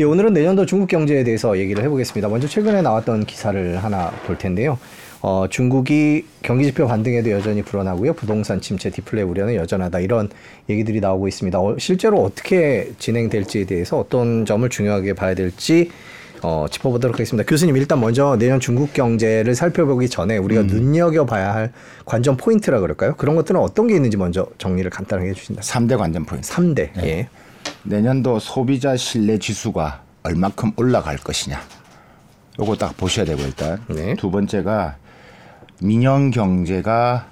예, 오늘은 내년도 중국 경제에 대해서 얘기를 해보겠습니다. 먼저 최근에 나왔던 기사를 하나 볼 텐데요. 어, 중국이 경기지표 반등에도 여전히 불안하고요. 부동산 침체 디플레 우려는 여전하다. 이런 얘기들이 나오고 있습니다. 어, 실제로 어떻게 진행될지에 대해서 어떤 점을 중요하게 봐야 될지 어, 짚어보도록 하겠습니다. 교수님 일단 먼저 내년 중국 경제를 살펴보기 전에 우리가 음. 눈여겨봐야 할 관전 포인트라 그럴까요? 그런 것들은 어떤 게 있는지 먼저 정리를 간단하게 해주신다. 3대 관전 포인트. 3대. 네. 예. 내년도 소비자 신뢰 지수가 얼마큼 올라갈 것이냐. 요거 딱 보셔야 되고 일단 네. 두 번째가 민영 경제가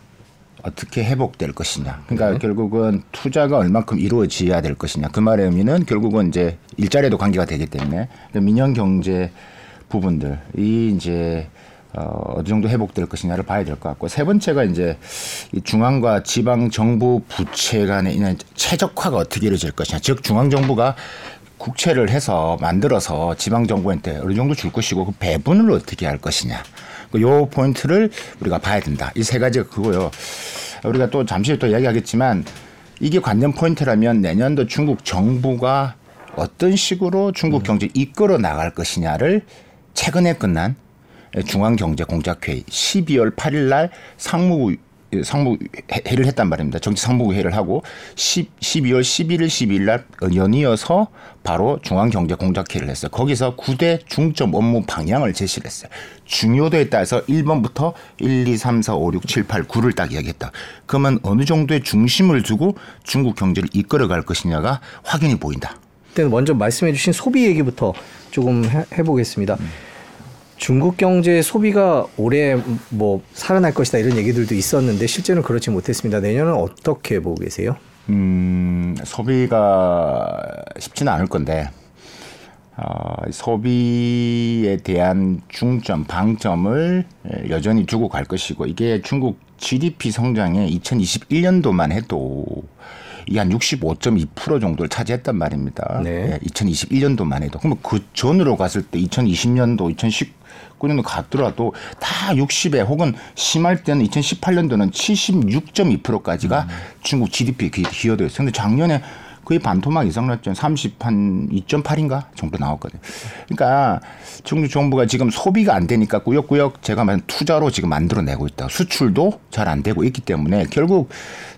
어떻게 회복될 것이냐. 그러니까 네. 결국은 투자가 얼마큼 이루어져야 될 것이냐. 그 말의 의미는 결국은 이제 일자리에도 관계가 되기 때문에 그러니까 민영 경제 부분들 이 이제 어, 어느 정도 회복될 것이냐를 봐야 될 것 같고 세 번째가 이제 이 중앙과 지방 정부 부채 간의 있는 최적화가 어떻게 이루어질 것이냐. 즉 중앙 정부가 국채를 해서 만들어서 지방 정부한테 어느 정도 줄 것이고 그 배분을 어떻게 할 것이냐. 그요 포인트를 우리가 봐야 된다. 이 세 가지가 그거요. 우리가 또 잠시 또 이야기하겠지만 이게 관전 포인트라면 내년도 중국 정부가 어떤 식으로 중국 경제 이끌어 나갈 것이냐를 최근에 끝난 중앙경제공작회의 12월 8일 날 상무 상무회를 했단 말입니다. 정치 상무회를 하고 10, 12월 11일, 12일 날 연이어서 바로 중앙경제공작회를 했어요. 거기서 9대 중점 업무 방향을 제시를 했어요. 중요도에 따라서 1번부터 1, 2, 3, 4, 5, 6, 7, 8, 9를 딱 이야기했다. 그러면 어느 정도의 중심을 두고 중국 경제를 이끌어갈 것이냐가 확연히 보인다. 먼저 말씀해 주신 소비 얘기부터 조금 해, 보겠습니다 음. 중국 경제 소비가 올해 뭐 살아날 것이다 이런 얘기들도 있었는데 실제는 그렇지 못했습니다. 내년은 어떻게 보고 계세요? 음, 소비가 쉽지는 않을 건데 어, 소비에 대한 중점, 방점을 여전히 두고 갈 것이고 이게 중국 GDP 성장에 2021년도만 해도 이게 한 65.2% 정도를 차지했단 말입니다. 네. 2021년도만 해도. 그러면 그 전으로 갔을 때 2020년도, 2019년도 갔더라도 다 60에 혹은 심할 때는 2018년도는 76.2%까지가 음. 중국 GDP에 기여되어 있어요. 근데 작년에 거의 반토막 이상 났죠. 30한 2.8인가 정도 나왔거든요. 그러니까 중국 정부가 지금 소비가 안 되니까 꾸역꾸역 제가 말한 투자로 지금 만들어내고 있다. 수출도 잘 안 되고 있기 때문에 결국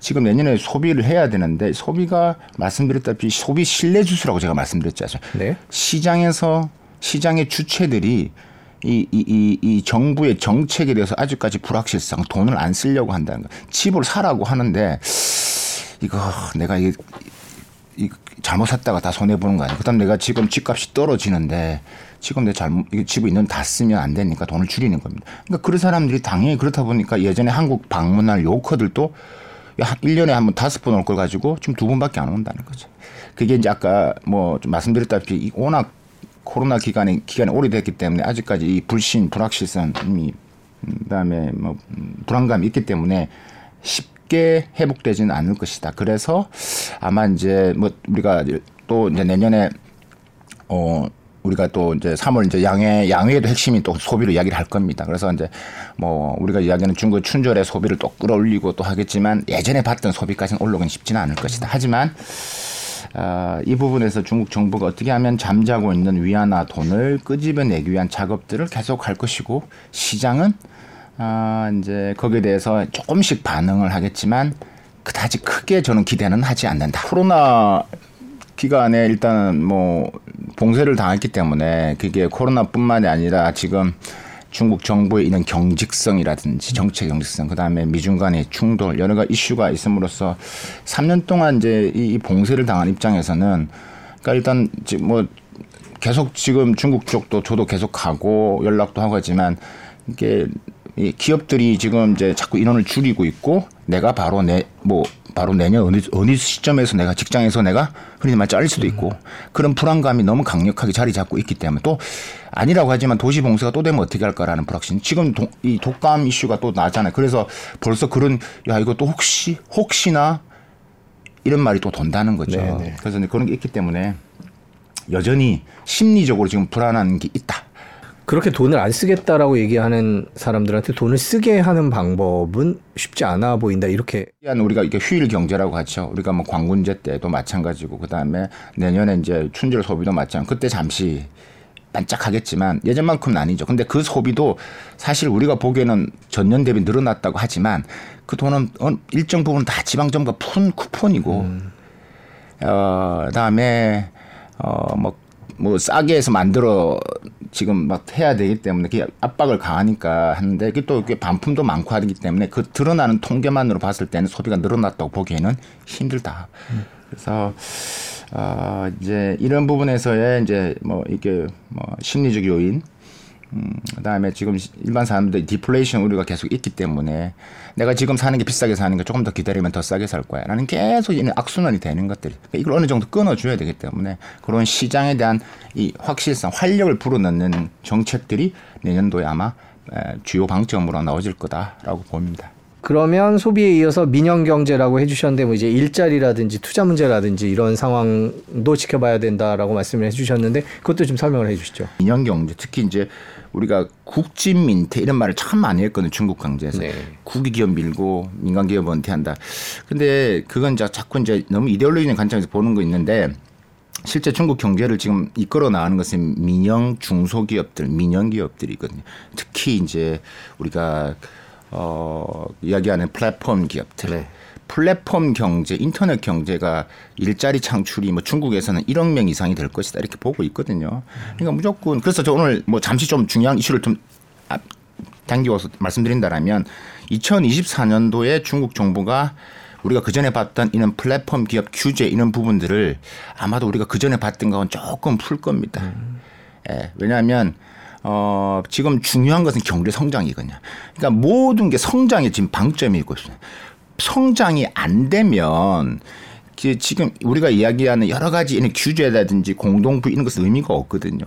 지금 내년에 소비를 해야 되는데 소비가 말씀드렸다시피 소비 신뢰 지수라고 제가 말씀드렸죠. 네. 시장에서 시장의 주체들이 이, 이, 이, 이 정부의 정책에 대해서 아직까지 불확실성, 돈을 안 쓰려고 한다는 거. 집을 사라고 하는데 이거 내가 이 이, 잘못 샀다가 다 손해 보는 거 아니야. 그다음 내가 지금 집값이 떨어지는데 지금 내 잘못 이 집에 있는 다 쓰면 안 되니까 돈을 줄이는 겁니다. 그러니까 그런 사람들이 당연히 그렇다 보니까 예전에 한국 방문할 요커들도 야, 1년에 한 번 다섯 번 올 걸 가지고 지금 두 번밖에 안 온다는 거죠. 그게 이제 아까 뭐좀 말씀드렸다시피 워낙 코로나 기간에 기간이 오래됐기 때문에 아직까지 이 불신 불확실성이 그다음에 뭐 불안감이 있기 때문에 쉽 게 회복되지는 않을 것이다. 그래서 아마 이제 뭐 우리가 또 이제 내년에 어 우리가 또 이제 3월 이제 양회 양회도 핵심이 또 소비로 이야기를 할 겁니다. 그래서 이제 뭐 우리가 이야기하는 중국 춘절의 소비를 또 끌어올리고 또 하겠지만 예전에 봤던 소비까지는 올라오긴 쉽지는 않을 것이다. 하지만 어, 이 부분에서 중국 정부가 어떻게 하면 잠자고 있는 위안화 돈을 끄집어내기 위한 작업들을 계속 할 것이고 시장은 아, 이제 거기에 대해서 조금씩 반응을 하겠지만 그다지 크게 저는 기대는 하지 않는다. 코로나 기간에 일단 뭐 봉쇄를 당했기 때문에 그게 코로나뿐만이 아니라 지금 중국 정부에 있는 경직성이라든지 정책 경직성, 그 다음에 미중 간의 충돌 여러 가지 이슈가 있음으로써 3년 동안 이제 이 봉쇄를 당한 입장에서는 그러니까 일단 뭐 계속 지금 중국 쪽도 저도 계속 가고 연락도 하고 하지만 이게 이 기업들이 지금 이제 자꾸 인원을 줄이고 있고 내가 바로 내 뭐 바로 내년 어느 어느 시점에서 내가 직장에서 내가 흔히 말 잘릴 수도 있고 그런 불안감이 너무 강력하게 자리 잡고 있기 때문에 또 아니라고 하지만 도시 봉쇄가 또 되면 어떻게 할까라는 불확신. 지금 도, 이 독감 이슈가 또 나잖아요. 그래서 벌써 그런 야 이거 또 혹시 혹시나 이런 말이 또 돈다는 거죠. 네네. 네. 그래서 그런 게 있기 때문에 여전히 심리적으로 지금 불안한 게 있다. 그렇게 돈을 안 쓰겠다라고 얘기하는 사람들한테 돈을 쓰게 하는 방법은 쉽지 않아 보인다 이렇게 한 우리가 이게 휴일 경제라고 하죠. 우리가 뭐 광군제 때도 마찬가지고 그 다음에 내년에 이제 춘절 소비도 마찬가지. 그때 잠시 반짝하겠지만 예전만큼은 아니죠. 근데 그 소비도 사실 우리가 보기에는 전년 대비 늘어났다고 하지만 그 돈은 어, 일정 부분 다 지방 정부가 푼 쿠폰이고 음. 어 그다음에 어뭐 뭐 싸게 해서 만들어 지금 막 해야 되기 때문에 그게 압박을 가하니까 하는데 그게 또 반품도 많고 하기 때문에 그 드러나는 통계만으로 봤을 때는 소비가 늘어났다고 보기에는 힘들다. 그래서 어 이제 이런 부분에서의 이제 뭐 이게 뭐 심리적 요인 음, 그다음에 지금 일반 사람들 디플레이션 우려가 계속 있기 때문에 내가 지금 사는 게 비싸게 사는 게 조금 더 기다리면 더 싸게 살 거야라는 계속 이는 악순환이 되는 것들 그러니까 이걸 어느 정도 끊어줘야 되기 때문에 그런 시장에 대한 이 확실성 활력을 불어넣는 정책들이 내년도에 아마 에, 주요 방점으로 나와질 거다라고 봅니다. 그러면 소비에 이어서 민영 경제라고 해주셨는데 뭐 이제 일자리라든지 투자 문제라든지 이런 상황도 지켜봐야 된다라고 말씀을 해주셨는데 그것도 좀 설명을 해주시죠. 민영 경제 특히 이제 우리가 국진 민태 이런 말을 참 많이 했거든요 중국 강제에서 네. 국기 기업 밀고 민간 기업 은퇴한다. 근데 그건 이제 자꾸 이제 너무 이데올로기적인 관점에서 보는 거 있는데 실제 중국 경제를 지금 이끌어 나가는 것은 민영 중소기업들, 민영 기업들이거든요. 특히 이제 우리가 어 이야기하는 플랫폼 기업들. 네. 플랫폼 경제, 인터넷 경제가 일자리 창출이 뭐 중국에서는 1억 명 이상이 될 것이다 이렇게 보고 있거든요. 그러니까 무조건 그래서 저 오늘 뭐 잠시 좀 중요한 이슈를 좀 앞- 당기워서 말씀드린다라면 2024년도에 중국 정부가 우리가 그 전에 봤던 이런 플랫폼 기업 규제 이런 부분들을 아마도 우리가 그 전에 봤던 거는 조금 풀 겁니다. 예, 왜냐하면 어, 지금 중요한 것은 경제 성장이거든요. 그러니까 모든 게 성장에 지금 방점이 있고 있어요. 성장이 안 되면 그 지금 우리가 이야기하는 여러 가지 규제라든지 공동부 이런 것은 의미가 없거든요.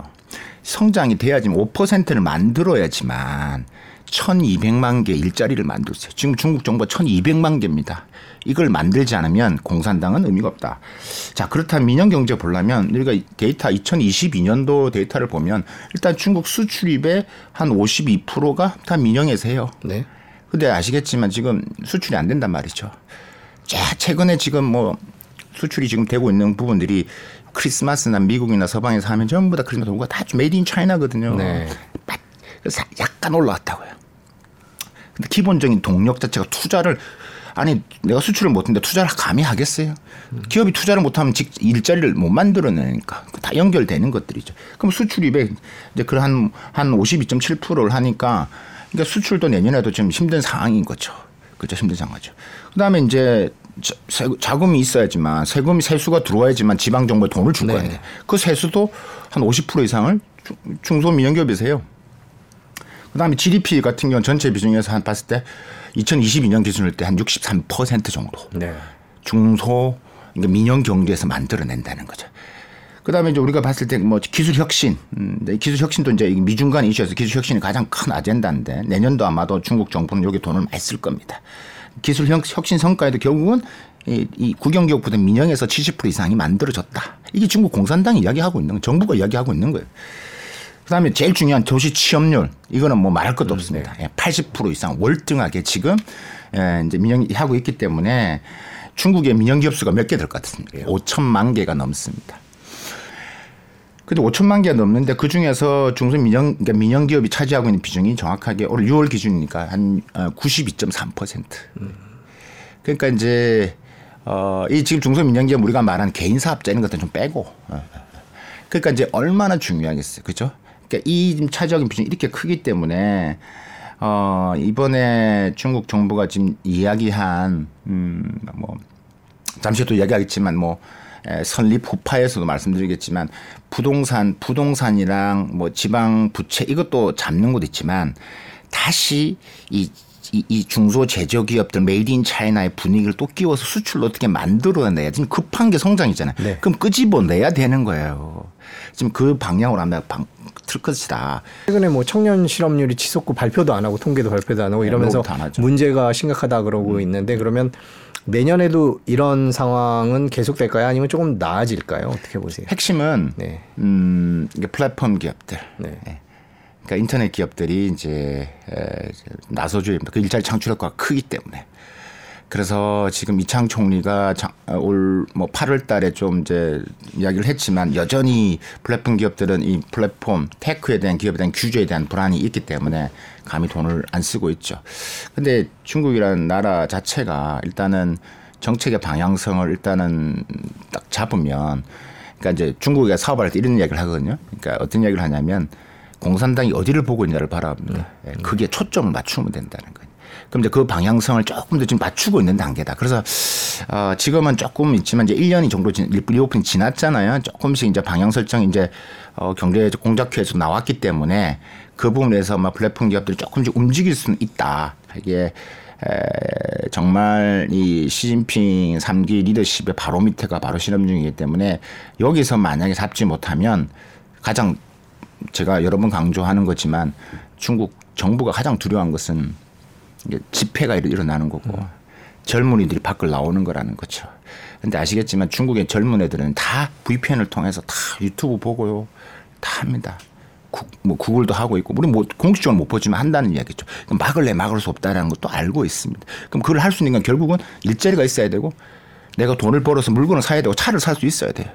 성장이 돼야지 5%를 만들어야지만 1200만 개 일자리를 만들 수 있어요. 지금 중국 정부가 1200만 개입니다. 이걸 만들지 않으면 공산당은 의미가 없다. 자, 그렇다면 민영 경제 보려면 우리가 데이터 2022년도 데이터를 보면 일단 중국 수출입의 한 52%가 다 민영에서 해요. 네. 근데 아시겠지만 지금 수출이 안 된단 말이죠. 자, 최근에 지금 뭐 수출이 지금 되고 있는 부분들이 크리스마스나 미국이나 서방에서 하면 전부 다 크리스마스 오가 다 Made in China거든요. 네. 그래서 약간 올라왔다고요. 근데 기본적인 동력 자체가 투자를 아니 내가 수출을 못했는데 투자를 감히 하겠어요? 기업이 투자를 못하면 직 일자리를 못 만들어내니까 다 연결되는 것들이죠. 그럼 수출입에 이제 그한 한 52.7%를 하니까 그러니까 수출도 내년에도 지금 힘든 상황인 거죠. 그죠 힘든 상황이죠. 그다음에 이제 세- 자금이 있어야지만 세금이 세수가 들어와야지만 지방 정부에 돈을 줄 네. 거아니에그 세수도 한 50% 이상을 중- 중소민영기업에서 해요. 그다음에 GDP 같은 경우는 전체 비중에서 한 봤을 때 2022년 기준일 때 한 63% 정도 네. 중소 그러니까 민영 경제에서 만들어낸다는 거죠. 그다음에 이제 우리가 봤을 때 뭐 기술 혁신, 음, 근데 기술 혁신도 이제 미중 간 이슈에서 기술 혁신이 가장 큰 아젠다인데 내년도 아마도 중국 정부는 여기 돈을 많이 쓸 겁니다. 기술 혁- 혁신 성과에도 결국은 이, 이 국영기업보다 민영에서 70% 이상이 만들어졌다. 이게 중국 공산당이 이야기하고 있는 거, 정부가 이야기하고 있는 거예요. 그다음에 제일 중요한 도시 취업률 이거는 뭐 말할 것도 없습니다. 예, 80% 이상 월등하게 지금 예, 이제 민영이 하고 있기 때문에 중국의 민영 기업 수가 몇 개 될 것 같습니다. 5천만 개가 넘습니다. 근데 5천만 개가 넘는데 그 중에서 중소 민영 그러니까 민영 기업이 차지하고 있는 비중이 정확하게 올 6월 기준이니까 한 92.3%. 그러니까 이제 어, 이 지금 중소 민영 기업 우리가 말하는 개인 사업자 이런 것들 좀 빼고 어. 그러니까 이제 얼마나 중요하겠어요. 그죠? 그러니까 이 차지하는 비중이 이렇게 크기 때문에 어, 이번에 중국 정부가 지금 이야기한 음, 뭐 잠시 또 이야기하겠지만 뭐 에, 설립 후파에서도 말씀드리겠지만 부동산 부동산이랑 뭐 지방 부채 이것도 잡는 것 있지만 다시 이 이, 이 중소 제조 기업들 Made in China의 분위기를 또 키워서 수출로 어떻게 만들어내야 지금 급한 게 성장이잖아요. 네. 그럼 끄집어내야 되는 거예요. 지금 그 방향으로 아마 방, 틀 것이다. 최근에 뭐 청년 실업률이 치솟고 발표도 안 하고 통계도 발표도 안 하고 이러면서 안 하죠. 문제가 심각하다 그러고 있는데 그러면 내년에도 이런 상황은 계속될까요? 아니면 조금 나아질까요? 어떻게 보세요? 핵심은 네. 음, 이게 플랫폼 기업들. 네. 예. 그러니까 인터넷 기업들이 이제 나서줘야 됩니다. 그 일자리 창출 효과가 크기 때문에. 그래서 지금 이창 총리가 올 뭐 8월 달에 좀 이제 이야기를 했지만 여전히 플랫폼 기업들은 이 플랫폼 테크에 대한 기업에 대한 규제에 대한 불안이 있기 때문에 감히 돈을 안 쓰고 있죠. 근데 중국이라는 나라 자체가 일단은 정책의 방향성을 일단은 딱 잡으면 그러니까 이제 중국에 사업할 때 이런 이야기를 하거든요. 그러니까 어떤 이야기를 하냐면 공산당이 어디를 보고 있냐를 바라봅니다. 네. 그게 초점을 맞추면 된다는 거예요. 그럼 이제 그 방향성을 조금 더 지금 맞추고 있는 단계다. 그래서 어, 지금은 조금 있지만 이제 1년이 정도 진, reopening 지났잖아요. 조금씩 이제 방향 설정이 이제 어, 경제 공작회에서 나왔기 때문에 그 부분에서 막 플랫폼 기업들이 조금씩 움직일 수는 있다. 이게 에, 정말 이 시진핑 3기 리더십의 바로 밑에가 바로 실험 중이기 때문에 여기서 만약에 잡지 못하면 가장 제가 여러 번 강조하는 거지만 중국 정부가 가장 두려워한 것은 집회가 일어나는 거고 음. 젊은이들이 밖을 나오는 거라는 거죠. 근데 아시겠지만 중국의 젊은 애들은 다 VPN을 통해서 다 유튜브 보고요. 다 합니다. 구, 뭐 구글도 하고 있고 우리 뭐 공식적으로 못 보지만 한다는 이야기죠. 그럼 막을래 막을 수 없다라는 것도 알고 있습니다. 그럼 그걸 할 수 있는 건 결국은 일자리가 있어야 되고 내가 돈을 벌어서 물건을 사야 되고 차를 살 수 있어야 돼요.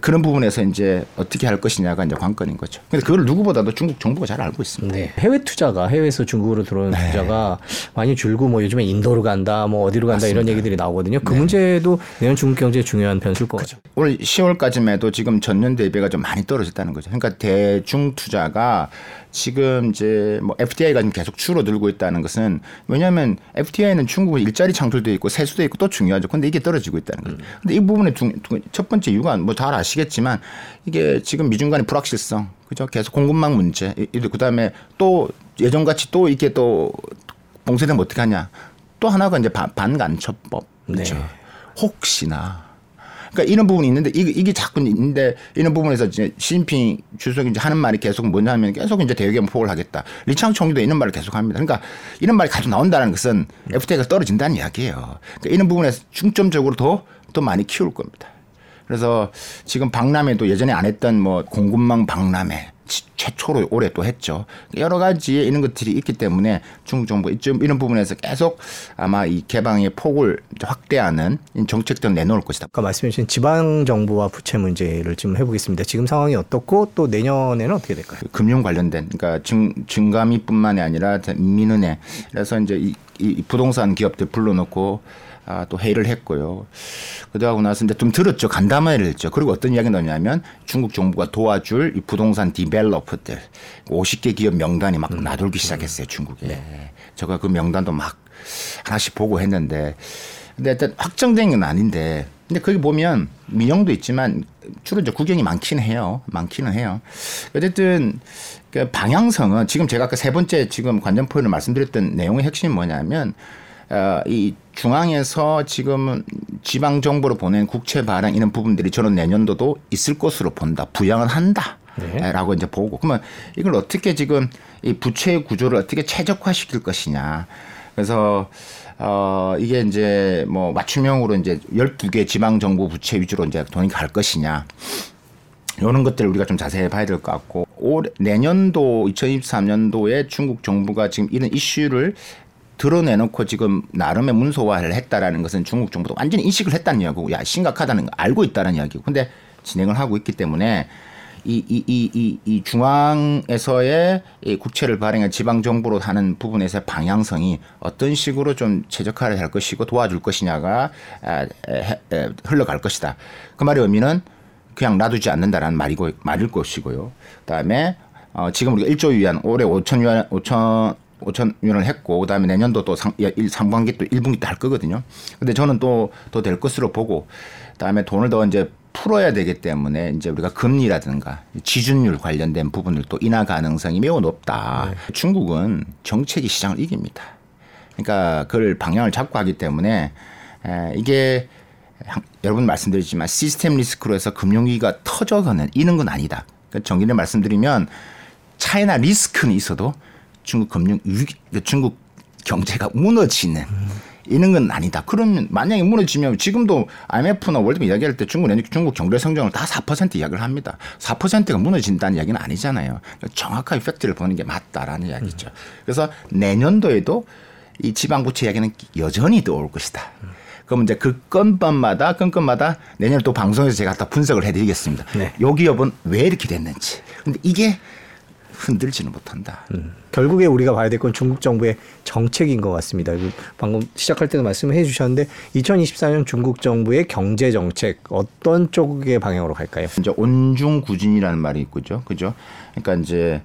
그런 부분에서 이제 어떻게 할 것이냐가 이제 관건인 거죠. 근데 그걸 누구보다도 중국 정부가 잘 알고 있습니다. 네. 해외 투자가 해외에서 중국으로 들어오는 네. 투자가 많이 줄고 뭐 요즘에 인도로 간다, 뭐 어디로 간다 맞습니다. 이런 얘기들이 나오거든요. 그 네. 문제도 내년 중국 경제에 중요한 변수일 것 같죠. 올 10월까지만 해도 지금 전년 대비가 좀 많이 떨어졌다는 거죠. 그러니까 대중 투자가 지금 이제 뭐 FDI가 지금 계속 줄어들고 있다는 것은 왜냐하면 FDI는 중국은 일자리 창출도 있고 세수도 있고 또 중요하죠. 근데 이게 떨어지고 있다는 거죠. 음. 근데 이 부분의 첫 번째 이유가 뭐 잘 아시 겠지만 이게 지금 미중 간의 불확실성 그죠? 계속 공급망 문제 그 다음에 또 예전같이 또 이게 또 봉쇄되면 어떻게 하냐 또 하나가 이제 반간첩법 그렇죠. 네. 혹시나 그러니까 이런 부분이 있는데 이게, 이게 자꾸 있는데 이런 부분에서 이제 시진핑 주석이 이제 하는 말이 계속 뭐냐면 계속 이제 대외경폭을 하겠다. 리창 총리도 이런 말을 계속 합니다. 그러니까 이런 말이 계속 나온다는 것은 FTA가 떨어진다는 이야기예요. 그러니까 이런 부분에서 중점적으로 더, 더 많이 키울 겁니다. 그래서 지금 박람회도 예전에 안 했던 뭐 공급망 박람회 최초로 올해 또 했죠. 여러 가지 이런 것들이 있기 때문에 중국 정부 이쯤 이런 부분에서 계속 아마 이 개방의 폭을 확대하는 정책들을 내놓을 것이다. 아까 말씀해 주신 지방 정부와 부채 문제를 좀 해보겠습니다. 지금 상황이 어떻고 또 내년에는 어떻게 될까요? 금융 관련된 그러니까 증, 증감이뿐만이 아니라 민은행 그래서 이제 이, 이 부동산 기업들 불러놓고 아, 또 회의를 했고요. 그러고 나서 이제 좀 들었죠. 간담회를 했죠. 그리고 어떤 이야기 나오냐면 중국 정부가 도와줄 이 부동산 디벨로퍼들 50개 기업 명단이 막 음. 나돌기 시작했어요. 중국에. 네. 제가 그 명단도 막 하나씩 보고 했는데 근데 일단 확정된 건 아닌데 근데 거기 보면 민영도 있지만 주로 이제 구경이 많기는 해요. 많기는 해요. 어쨌든 그 방향성은 지금 제가 그세 번째 지금 관전 포인트를 말씀드렸던 내용의 핵심이 뭐냐면 어, 이 중앙에서 지금 지방 정부로 보낸 국채 발행 이런 부분들이 저는 내년도도 있을 것으로 본다. 부양을 한다. 네. 라고 이제 보고 그러면 이걸 어떻게 지금 이 부채 구조를 어떻게 최적화 시킬 것이냐. 그래서 어 이게 이제 뭐 맞춤형으로 이제 12개 지방 정부 부채 위주로 이제 돈이 갈 것이냐. 이런 것들을 우리가 좀 자세히 봐야 될 것 같고 올 내년도 2023년도에 중국 정부가 지금 이런 이슈를 드러내놓고 지금 나름의 문서화를 했다라는 것은 중국 정부도 완전히 인식을 했다는 이야기고, 야 심각하다는 거 알고 있다는 이야기고, 근데 진행을 하고 있기 때문에 이, 이, 이, 이, 이 중앙에서의 이 국채를 발행한 지방 정부로 하는 부분에서의 방향성이 어떤 식으로 좀 최적화를 할 것이고 도와줄 것이냐가 흘러갈 것이다. 그 말의 의미는 그냥 놔두지 않는다라는 말이고 말일 것이고요. 그다음에 어, 지금 우리가 1조 위안 올해 5천 위안 5천 5천 위원을 했고 그다음에 내년도 또 상, 상반기 또 1분기 때 할 거거든요. 근데 저는 또 더 될 것으로 보고 그다음에 돈을 더 이제 풀어야 되기 때문에 이제 우리가 금리라든가 지준율 관련된 부분을 또 인하 가능성이 매우 높다. 네. 중국은 정책이 시장을 이깁니다. 그러니까 그걸 방향을 잡고 하기 때문에 에, 이게 여러분 말씀드리지만 시스템 리스크로 해서 금융위기가 터져가는 이런 건 아니다. 그러니까 정리를 말씀드리면 차이나 리스크는 있어도 중국 금융 위기, 중국 경제가 무너지는 이런 건 아니다. 그러면 만약에 무너지면 지금도 IMF나 월드뱅 이야기할 때 중국 중국 경제 성장을 다 4% 이야기를 합니다. 4%가 무너진다는 이야기는 아니잖아요. 정확하게 팩트를 보는 게 맞다라는 이야기죠. 그래서 내년도에도 이 지방 부채 이야기는 여전히 떠올 것이다. 그럼 이제 그 건반마다 건건마다 내년 또 방송에서 제가 다 분석을 해드리겠습니다. 네. 요 기업은 왜 이렇게 됐는지. 근데 이게 흔들지는 못한다. 음. 결국에 우리가 봐야 될 건 중국 정부의 정책인 것 같습니다. 그 방금 시작할 때도 말씀해 주셨는데 2024년 중국 정부의 경제 정책 어떤 쪽의 방향으로 갈까요? 이제 온중구진이라는 말이 있고죠. 그죠? 그러니까 이제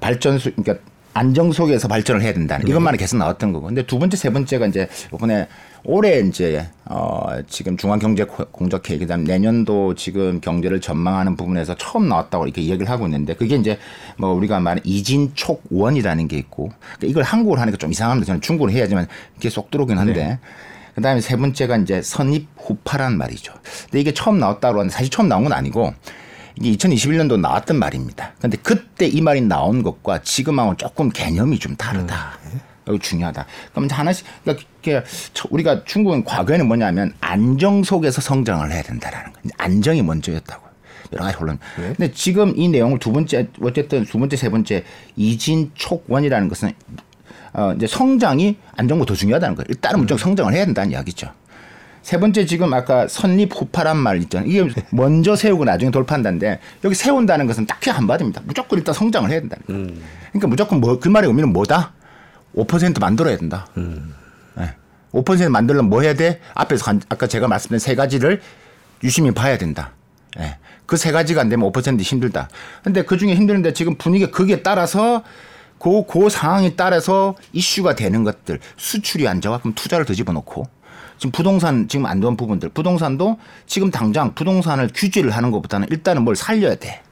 발전소 그러니까 안정 속에서 발전을 해야 된다는 이것만이 계속 나왔던 거고. 근데 두 번째, 세 번째가 이제 이번에 올해 이제 어 지금 중앙경제 공적 회의 그다음 내년도 지금 경제를 전망하는 부분에서 처음 나왔다고 이렇게 이야기를 하고 있는데 그게 이제 뭐 우리가 말하는 이진촉원이라는 게 있고 그러니까 이걸 한국어로 하니까 좀 이상합니다. 저는 중국어로 해야지만 이게 쏙 들어오긴 한데 네. 그다음에 세 번째가 이제 선입 후파란 말이죠. 근데 이게 처음 나왔다고 하는데 사실 처음 나온 건 아니고 이게 2021년도 나왔던 말입니다. 근데 그때 이 말이 나온 것과 지금하고는 조금 개념이 좀 다르다. 음. 이거 중요하다. 그럼 하나씩 그러니까 우리가 중국은 과거에는 뭐냐면 안정 속에서 성장을 해야 된다라는 거. 안정이 먼저였다고. 여러 가지 혼란. 네. 근데 지금 이 내용을 두 번째 어쨌든 두 번째 세 번째 이진촉원이라는 것은 어 이제 성장이 안정보다 더 중요하다는 거예요. 일단은 무조건 성장을 해야 된다는 이야기죠. 세 번째 지금 아까 선립 후파란 말 있잖아요. 이게 먼저 세우고 나중에 돌파한다는데 여기 세운다는 것은 딱히 한마디입니다. 무조건 일단 성장을 해야 된다는 거예요. 음. 그러니까 무조건 뭐, 그 말의 의미는 뭐다? 5% 만들어야 된다. 음. 네. 5% 만들려면 뭐 해야 돼? 앞에서 아까 제가 말씀드린 세 가지를 유심히 봐야 된다. 네. 그세 가지가 안 되면 5% 힘들다. 근데 그 중에 힘드는데 지금 분위기 거기에 따라서 그, 그 상황에 따라서 이슈가 되는 것들 수출이 안 좋아 그럼 투자를 더 집어넣고 지금 부동산 지금 안 좋은 부분들 부동산도 지금 당장 부동산을 규제를 하는 것보다는 일단은 뭘 살려야 돼.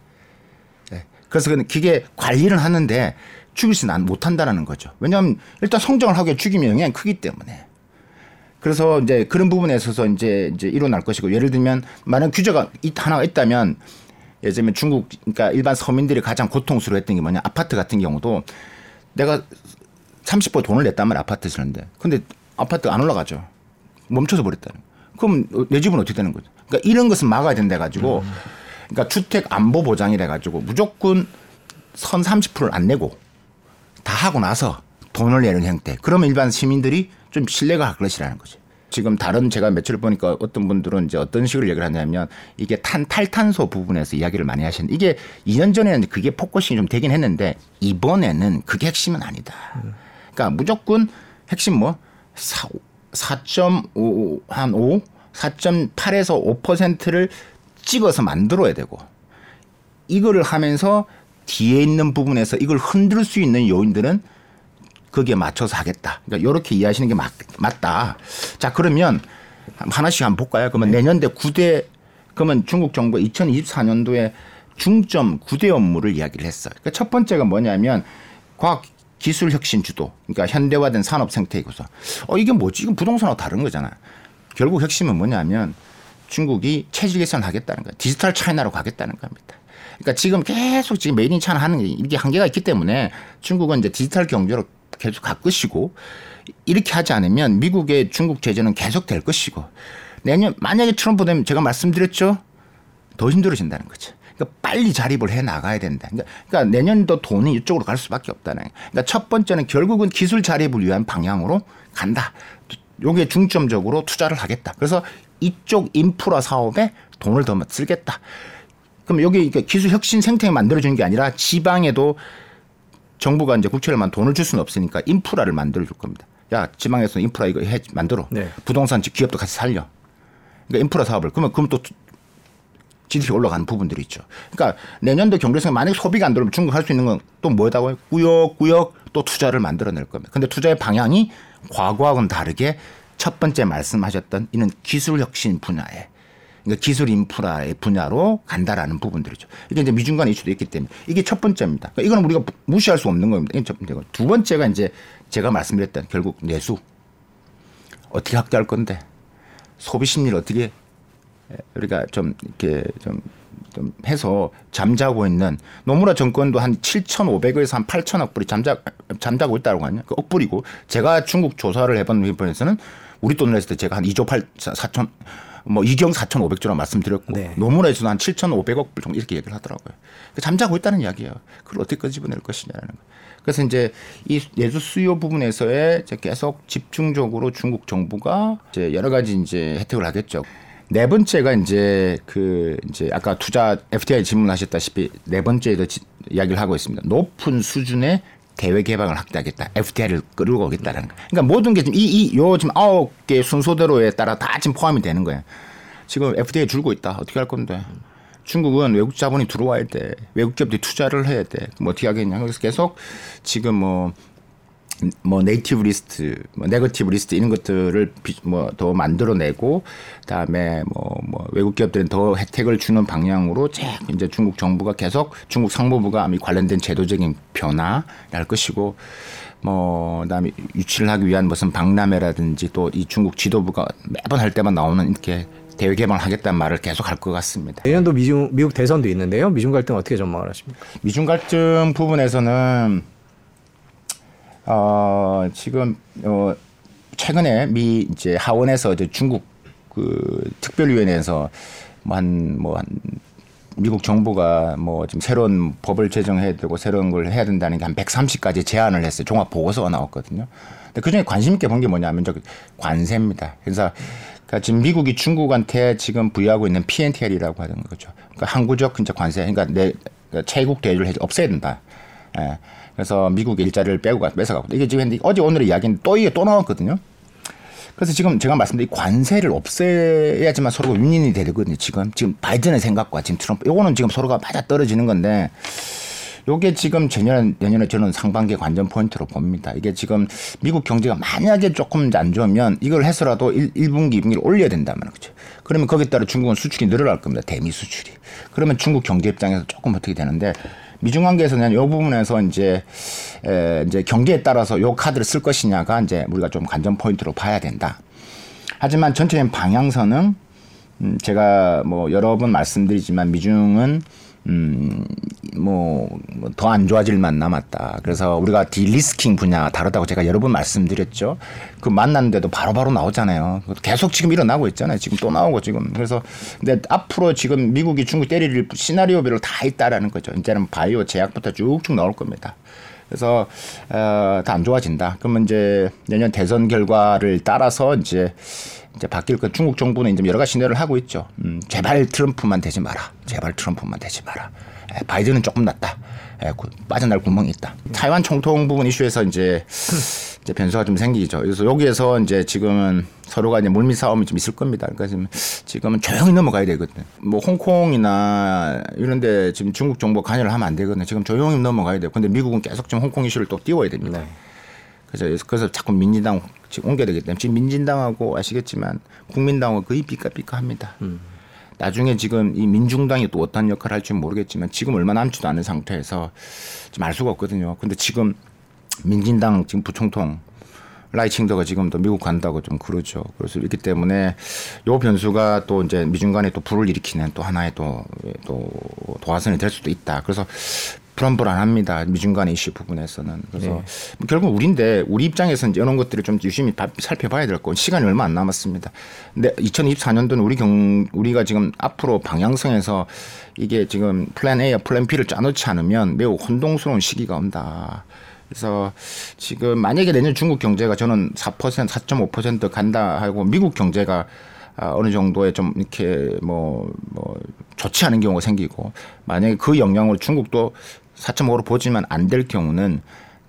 네. 그래서 그게 관리를 하는데 죽이지는 못한다라는 거죠. 왜냐하면 일단 성장을 하기에 죽이면 영향이 크기 때문에. 그래서 이제 그런 부분에 있어서 이제 이제 일어날 것이고 예를 들면 만약 규제가 하나가 있다면 예를 들면 중국 그러니까 일반 서민들이 가장 고통스러워했던 게 뭐냐 아파트 같은 경우도 내가 30% 돈을 냈단 말이야 아파트 쓰는데 근데 아파트가 안 올라가죠. 멈춰서 버렸다는. 그럼 내 집은 어떻게 되는 거죠? 그러니까 이런 것은 막아야 된다 가지고 그러니까 주택 안보 보장이래 가지고 무조건 선 30%를 안 내고 다 하고 나서 돈을 내는 형태. 그러면 일반 시민들이 좀 신뢰가 갈 것이라는 거죠. 지금 다른 제가 며칠 보니까 어떤 분들은 이제 어떤 식으로 얘기를 하냐면 이게 탄 탈탄소 부분에서 이야기를 많이 하시는데 이게 2년 전에는 그게 focusing이 좀 되긴 했는데 이번에는 그게 핵심은 아니다. 그러니까 무조건 핵심 뭐 4.5, 한 5, 4.8에서 5%를 찍어서 만들어야 되고 이거를 하면서 뒤에 있는 부분에서 이걸 흔들 수 있는 요인들은 거기에 맞춰서 하겠다. 그러니까 이렇게 이해하시는 게 맞, 맞다. 자, 그러면 하나씩 한번 볼까요? 그러면 네. 내년대 9대 그러면 중국 정부 2024년도에 중점 9대 업무를 이야기를 했어요. 그러니까 첫 번째가 뭐냐면 과학 기술 혁신 주도. 그러니까 현대화된 산업 생태계 구성. 어 이게 뭐지? 이건 부동산하고 다른 거잖아. 결국 핵심은 뭐냐면 중국이 체질 개선을 하겠다는 거야. Digital China로 가겠다는 겁니다. 그러니까 지금 계속 지금 Made in China 하는 게 이게 한계가 있기 때문에 중국은 이제 디지털 경제로 계속 갈 것이고 이렇게 하지 않으면 미국의 중국 제재는 계속 될 것이고 내년 만약에 트럼프 되면 제가 말씀드렸죠. 더 힘들어진다는 거죠. 그러니까 빨리 자립을 해 나가야 된다. 그러니까, 그러니까 내년도 돈이 이쪽으로 갈 수밖에 없다는. 그러니까 첫 번째는 결국은 기술 자립을 위한 방향으로 간다. 요게 중점적으로 투자를 하겠다. 그래서 이쪽 인프라 사업에 돈을 더 쓰겠다. 그럼 여기 기술 혁신 생태계 만들어주는 게 아니라 지방에도 정부가 이제 국채를만 돈을 줄 수는 없으니까 인프라를 만들어 줄 겁니다. 야 지방에서 인프라 이거 해 만들어 네. 부동산 기업도 같이 살려. 그러니까 인프라 사업을 그러면 그럼 또 GDP 올라가는 부분들이 있죠. 그러니까 내년도 경제성 만약 소비가 안 들어오면 중국 할 수 있는 건 또 뭐다고요? 꾸역꾸역 또 투자를 만들어낼 겁니다. 근데 투자의 방향이 과거하고는 다르게 첫 번째 말씀하셨던 이는 기술 혁신 분야에 그러니까 기술 인프라의 분야로 간다라는 부분들이죠. 이게 이제 미중 간 이슈도 있기 때문에 이게 첫 번째입니다. 그러니까 이거는 우리가 무시할 수 없는 겁니다. 이게 첫 번째고 두 번째가 이제 제가 말씀드렸던 결국 내수 어떻게 확대할 건데 소비 심리를 어떻게 우리가 좀 이렇게 좀 좀 해서 잠자고 있는 노무라 정권도 한 7,500에서 한 8천억 불이 잠자 잠자고 있다고 하냐. 그 억불이고 제가 중국 조사를 해본 입장에서는 우리 돈으로 했을 때 제가 한 2조 8 4천 뭐 이경 4,500조라 말씀드렸고 네. 노무라에서는 한 7,500억 불 정도 이렇게 얘기를 하더라고요. 그 잠자고 있다는 이야기예요. 그걸 어떻게 끄집어낼 것이냐는 거. 그래서 이제 이 내수 수요 부분에서의 이제 계속 집중적으로 중국 정부가 이제 여러 가지 이제 혜택을 하겠죠. 네 번째가 이제 그 이제 아까 투자 FTI 질문하셨다시피 네 번째에도 지- 이야기를 하고 있습니다. 높은 수준의 대외 개방을 확대하겠다. FDI를 끌고 오겠다라는 거. 그러니까 모든 게 지금 이이요 지금 아홉 개 순서대로에 따라 다 지금 포함이 되는 거예요. 지금 FDI 줄고 있다. 어떻게 할 건데? 중국은 외국 자본이 들어와야 돼. 외국 기업들이 투자를 해야 돼. 그럼 어떻게 하겠냐. 그래서 계속 지금 뭐, 뭐 native list, 뭐 negative list 이런 것들을 뭐 더 만들어내고 그다음에 뭐, 뭐 외국 기업들은 더 혜택을 주는 방향으로 쭉 이제 중국 정부가 계속 중국 상무부가 이 관련된 제도적인 변화를 할 것이고 뭐 그다음에 유치를 하기 위한 무슨 박람회라든지 또 이 중국 지도부가 매번 할 때만 나오는 이렇게 대외 개방을 하겠다는 말을 계속 할 것 같습니다. 내년도 미중 미국 대선도 있는데요. 미중 갈등 어떻게 전망을 하십니까? 미중 갈등 부분에서는 어 지금 어 최근에 미 이제 하원에서 이제 중국 그 특별위원회에서 뭐한 뭐 한 미국 정부가 뭐 지금 새로운 법을 제정해야 되고 새로운 걸 해야 된다는 게 한 130까지 제안을 했어요. 종합 보고서가 나왔거든요. 근데 그중에 관심 있게 본 게 뭐냐면 저 관세입니다. 그래서 그러니까 지금 미국이 중국한테 지금 부여하고 있는 PNTL이라고 하는 거죠. 그러니까 항구적 이제 관세, 그러니까 내 그러니까 채국 대우를 해 없애야 된다. 예. 그래서 미국 일자리를 빼고 가 뺏어가고 이게 지금 어제 오늘의 이야기는 또 이게 또 나왔거든요. 그래서 지금 제가 말씀드린 이 관세를 없애야지만 서로가 윈윈이 되거든요. 지금 지금 바이든의 생각과 지금 트럼프 요거는 지금 서로가 맞아 떨어지는 건데 요게 지금 재년 내년에 저는 상반기 관전 포인트로 봅니다. 이게 지금 미국 경제가 만약에 조금 안 좋으면 이걸 해서라도 1, 1분기, 2분기를 올려야 된다는 거죠. 그러면 거기에 따라 중국은 수출이 늘어날 겁니다. 대미 수출이. 그러면 중국 경제 입장에서 조금 어떻게 되는데 미중 관계에서는 이 부분에서 이제 에, 이제 경제에 따라서 요 카드를 쓸 것이냐가 이제 우리가 좀 관전 포인트로 봐야 된다. 하지만 전체적인 방향선은 음, 제가 뭐 여러 번 말씀드리지만 미중은 음, 뭐, 더 안 좋아질 만 남았다. 그래서 우리가 디리스킹 분야가 다르다고 제가 여러 번 말씀드렸죠. 그 만났는데도 바로바로 나오잖아요. 계속 지금 일어나고 있잖아요. 지금 또 나오고 지금. 그래서 근데 앞으로 지금 미국이 중국 때릴 시나리오별로 다 있다라는 거죠. 이제는 바이오 제약부터 쭉쭉 나올 겁니다. 그래서 어, 다 안 좋아진다. 그러면 이제 내년 대선 결과를 따라서 이제 이제 바뀔 거 중국 정부는 이제 여러 가지 시나리오를 하고 있죠. 음, 제발 트럼프만 되지 마라. 제발 트럼프만 되지 마라. 에, 바이든은 조금 낫다. 에, 구, 빠져날 구멍이 있다. 타이완 총통 부분 이슈에서 이제 이제 변수가 좀 생기죠. 그래서 여기에서 이제 지금은 서로가 이제 물밑 싸움이 좀 있을 겁니다. 그러니까 지금 지금은 조용히 넘어가야 되거든요. 뭐 홍콩이나 이런데 지금 중국 정부 관여를 하면 안 되거든요. 지금 조용히 넘어가야 돼요. 근데 미국은 계속 지금 홍콩 이슈를 또 띄워야 됩니다. 그래서 그래서 자꾸 민진당 지금 옮겨야 되기 때문에 지금 민진당하고 아시겠지만 국민당하고 거의 삐까삐까합니다. 나중에 지금 이 민중당이 또 어떤 역할을 할지 모르겠지만 지금 얼마 남지도 않은 상태에서 지금 알 수가 없거든요. 근데 지금 민진당 지금 부총통 라이칭더가 지금 또 미국 간다고 좀 그러죠. 그래서 이렇기 때문에 요 변수가 또 이제 미중 간에 또 불을 일으키는 또 하나의 또, 또 도화선이 될 수도 있다. 그래서 불안불안합니다. 미중 간의 이슈 부분에서는. 그래서 뭐 결국 우리인데 우리 입장에서는 이런 것들을 좀 유심히 바- 살펴봐야 될 거. 시간이 얼마 안 남았습니다. 근데 2024년도는 우리 경 우리가 지금 앞으로 방향성에서 이게 지금 plan A와 plan B를 짜놓지 않으면 매우 혼동스러운 시기가 온다. 그래서 지금 만약에 내년 중국 경제가 저는 4% 4.5% 간다 하고 미국 경제가 아, 어느 정도의 좀 이렇게 뭐, 뭐, 좋지 않은 경우가 생기고 만약에 그 영향으로 중국도 4.5로 보지만 안 될 경우는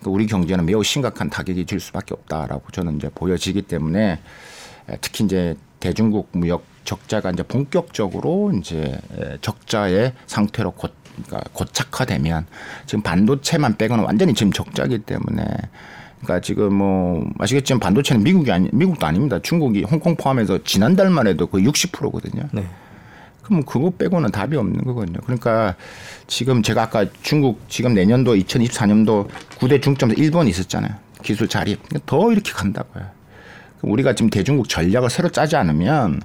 그 우리 경제는 매우 심각한 타격이 질 수밖에 없다라고 저는 이제 보여지기 때문에 에, 특히 이제 대중국 무역 적자가 이제 본격적으로 이제 에, 적자의 상태로 곧 그러니까 고착화되면 지금 반도체만 빼고는 완전히 지금 적자기 때문에 그러니까 지금 뭐 아시겠지만 반도체는 미국이 아니 미국도 아닙니다. 중국이 홍콩 포함해서 지난달만 해도 거의 60%거든요. 네. 그럼 그거 빼고는 답이 없는 거거든요. 그러니까 지금 제가 아까 중국 지금 내년도 2024년도 9대 중점에서 1번 있었잖아요. 기술 자립. 더 이렇게 간다고요. 우리가 지금 대중국 전략을 새로 짜지 않으면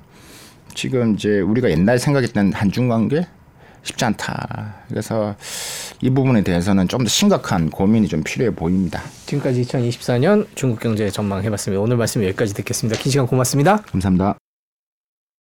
지금 이제 우리가 옛날 생각했던 한중 관계 쉽지 않다. 그래서 이 부분에 대해서는 좀 더 심각한 고민이 좀 필요해 보입니다. 지금까지 2024년 중국 경제 전망 해봤습니다. 오늘 말씀 여기까지 듣겠습니다. 긴 시간 고맙습니다. 감사합니다.